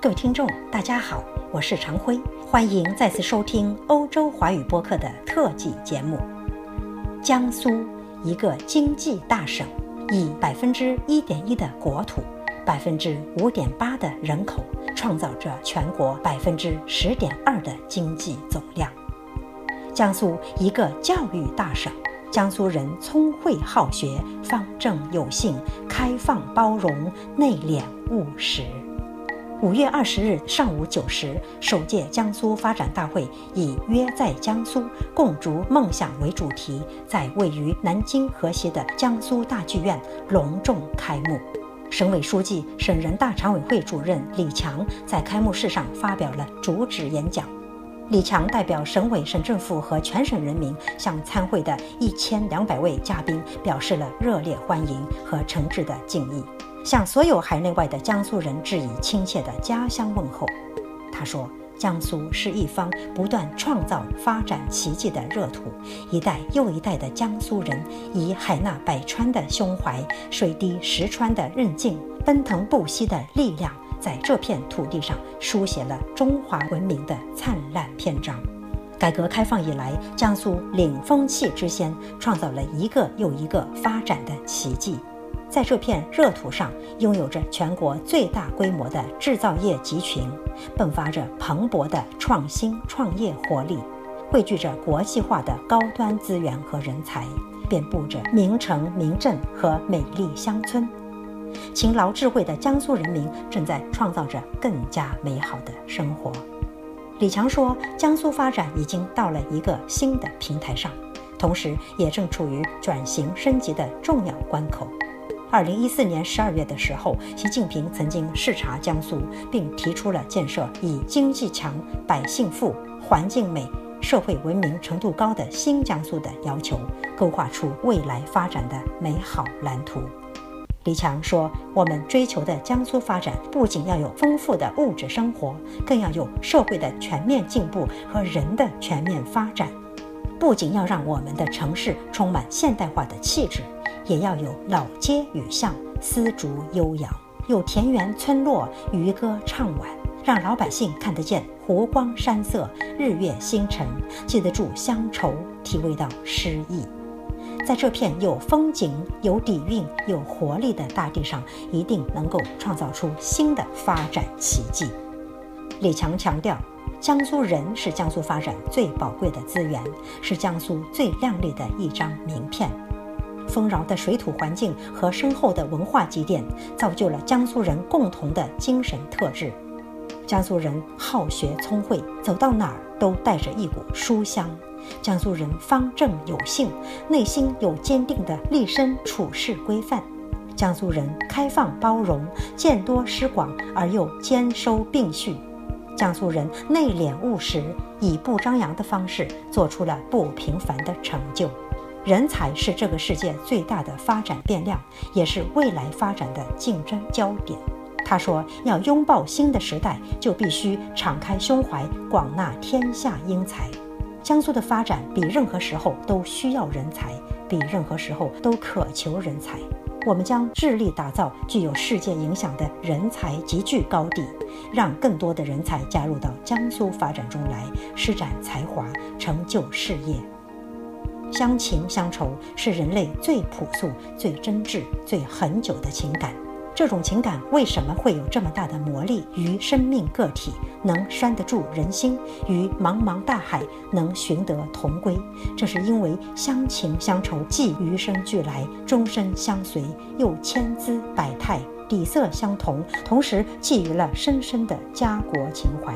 各位听众，大家好，我是常辉，欢迎再次收听欧洲华语播客的特辑节目。江苏一个经济大省，以百分之一点一的国土，百分之五点八的人口，创造着全国百分之十点二的经济总量。江苏一个教育大省，江苏人聪慧好学，方正有信，开放包容，内敛务实。五月二十日上午九时，首届江苏发展大会以“约在江苏，共筑梦想”为主题，在位于南京河西的江苏大剧院隆重开幕。省委书记、省人大常委会主任李强在开幕式上发表了主旨演讲。李强代表省委、省政府和全省人民，向参会的一千两百位嘉宾表示了热烈欢迎和诚挚的敬意。向所有海内外的江苏人致以亲切的家乡问候。他说：“江苏是一方不断创造发展奇迹的热土，一代又一代的江苏人以海纳百川的胸怀、水滴石穿的韧劲、奔腾不息的力量，在这片土地上书写了中华文明的灿烂篇章。改革开放以来，江苏领风气之先，创造了一个又一个发展的奇迹。”在这片热土上，拥有着全国最大规模的制造业集群，迸发着蓬勃的创新创业活力，汇聚着国际化的高端资源和人才，遍布着名城名镇和美丽乡村。勤劳智慧的江苏人民正在创造着更加美好的生活。李强说：“江苏发展已经到了一个新的平台上，同时也正处于转型升级的重要关口。”二零一四年十二月的时候，习近平曾经视察江苏，并提出了建设以经济强、百姓富、环境美、社会文明程度高的新江苏的要求，勾画出未来发展的美好蓝图。李强说：“我们追求的江苏发展，不仅要有丰富的物质生活，更要有社会的全面进步和人的全面发展。不仅要让我们的城市充满现代化的气质。”也要有老街雨巷，丝竹悠扬；有田园村落，渔歌唱晚，让老百姓看得见湖光山色、日月星辰，记得住乡愁，体味到诗意。在这片有风景、有底蕴、有活力的大地上，一定能够创造出新的发展奇迹。李强强调，江苏人是江苏发展最宝贵的资源，是江苏最亮丽的一张名片。丰饶的水土环境和深厚的文化积淀，造就了江苏人共同的精神特质。江苏人好学聪慧，走到哪儿都带着一股书香。江苏人方正有信，内心有坚定的立身处世规范。江苏人开放包容，见多识广而又兼收并蓄。江苏人内敛务实，以不张扬的方式做出了不平凡的成就。人才是这个世界最大的发展变量，也是未来发展的竞争焦点。他说：“要拥抱新的时代，就必须敞开胸怀，广纳天下英才。江苏的发展比任何时候都需要人才，比任何时候都渴求人才。我们将致力打造具有世界影响的人才集聚高地，让更多的人才加入到江苏发展中来，施展才华，成就事业。”乡情乡愁是人类最朴素、最真挚、最恒久的情感。这种情感为什么会有这么大的魔力？于生命个体能拴得住人心，于茫茫大海能寻得同归。这是因为乡情乡愁既与生俱来，终身相随，又千姿百态，底色相同，同时寄予了深深的家国情怀。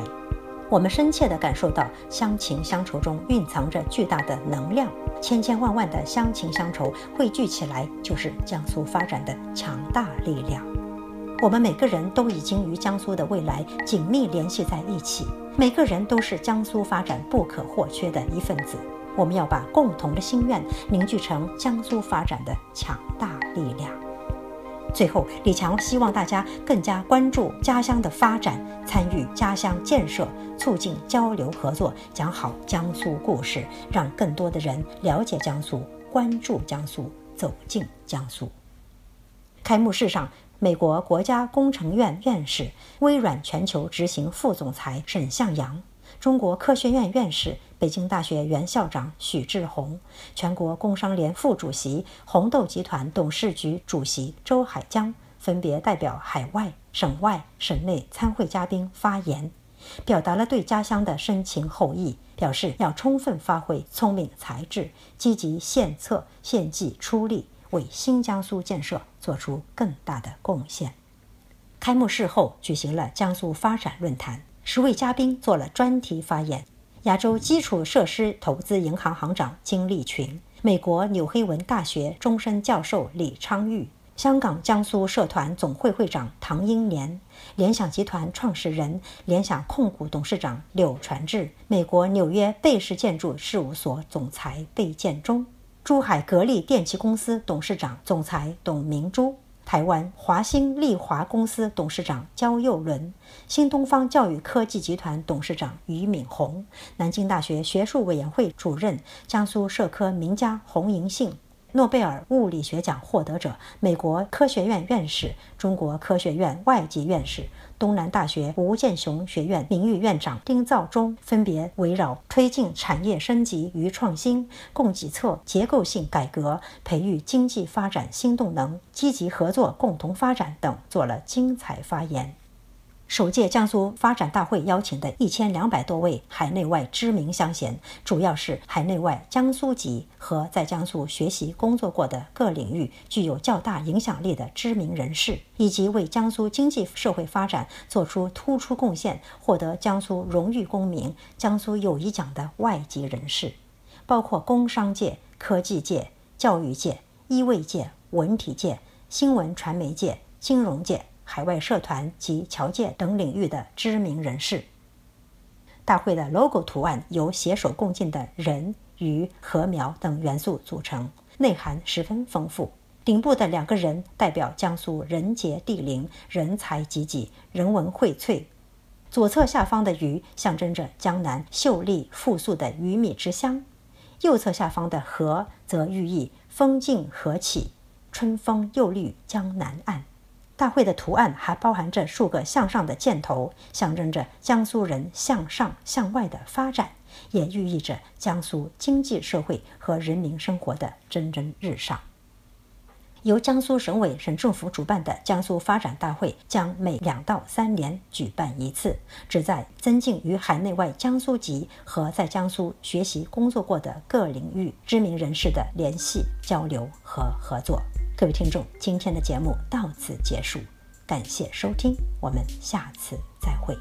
我们深切地感受到乡情乡愁中蕴藏着巨大的能量。千千万万的乡情乡愁汇聚起来，就是江苏发展的强大力量。我们每个人都已经与江苏的未来紧密联系在一起，每个人都是江苏发展不可或缺的一份子。我们要把共同的心愿凝聚成江苏发展的强大力量。最后，李强希望大家更加关注家乡的发展，参与家乡建设，促进交流合作，讲好江苏故事，让更多的人了解江苏、关注江苏、走进江苏。开幕式上，美国国家工程院院士、微软全球执行副总裁沈向洋，中国科学院院士、北京大学原校长许志宏，全国工商联副主席、红豆集团董事局主席周海江分别代表海外、省外、省内参会嘉宾发言。表达了对家乡的深情厚谊，表示要充分发挥聪明才智，积极献策献计出力，为新江苏建设做出更大的贡献。开幕式后举行了江苏发展论坛，十位嘉宾做了专题发言：亚洲基础设施投资银行行长金立群，美国纽黑文大学终身教授李昌钰。香港江苏社团总会会长唐英年，联想集团创始人、联想控股董事长柳传志，美国纽约贝氏建筑事务所总裁贝建中，珠海格力电器公司董事长、总裁董明珠，台湾华兴利华公司董事长焦佑伦，新东方教育科技集团董事长俞敏洪，南京大学学术委员会主任、江苏社科名家洪银杏。诺贝尔物理学奖获得者、美国科学院院士、中国科学院外籍院士、东南大学吴健雄学院名誉院长丁肇中，分别围绕推进产业升级与创新、供给侧结构性改革、培育经济发展新动能、积极合作共同发展等做了精彩发言。首届江苏发展大会邀请的一千两百多位海内外知名乡贤，主要是海内外江苏籍和在江苏学习工作过的各领域具有较大影响力的知名人士，以及为江苏经济社会发展做出突出贡献、获得江苏荣誉公民、江苏友谊奖的外籍人士，包括工商界、科技界、教育界、医卫界、文体界、新闻传媒界、金融界。海外社团及侨界等领域的知名人士。大会的 logo 图案由携手共进的人、鱼、禾苗等元素组成，内涵十分丰富。顶部的两个人代表江苏人杰地灵、人才济济、人文荟萃；左侧下方的鱼象征着江南秀丽富庶的鱼米之乡；右侧下方的禾则寓意风静河起，春风又绿江南岸。大会的图案还包含着数个向上的箭头，象征着江苏人向上向外的发展，也寓意着江苏经济社会和人民生活的蒸蒸日上。由江苏省委省政府主办的江苏发展大会将每两到三年举办一次，旨在增进与海内外江苏籍和在江苏学习工作过的各领域知名人士的联系、交流和合作。各位听众，今天的节目到此结束，感谢收听，我们下次再会。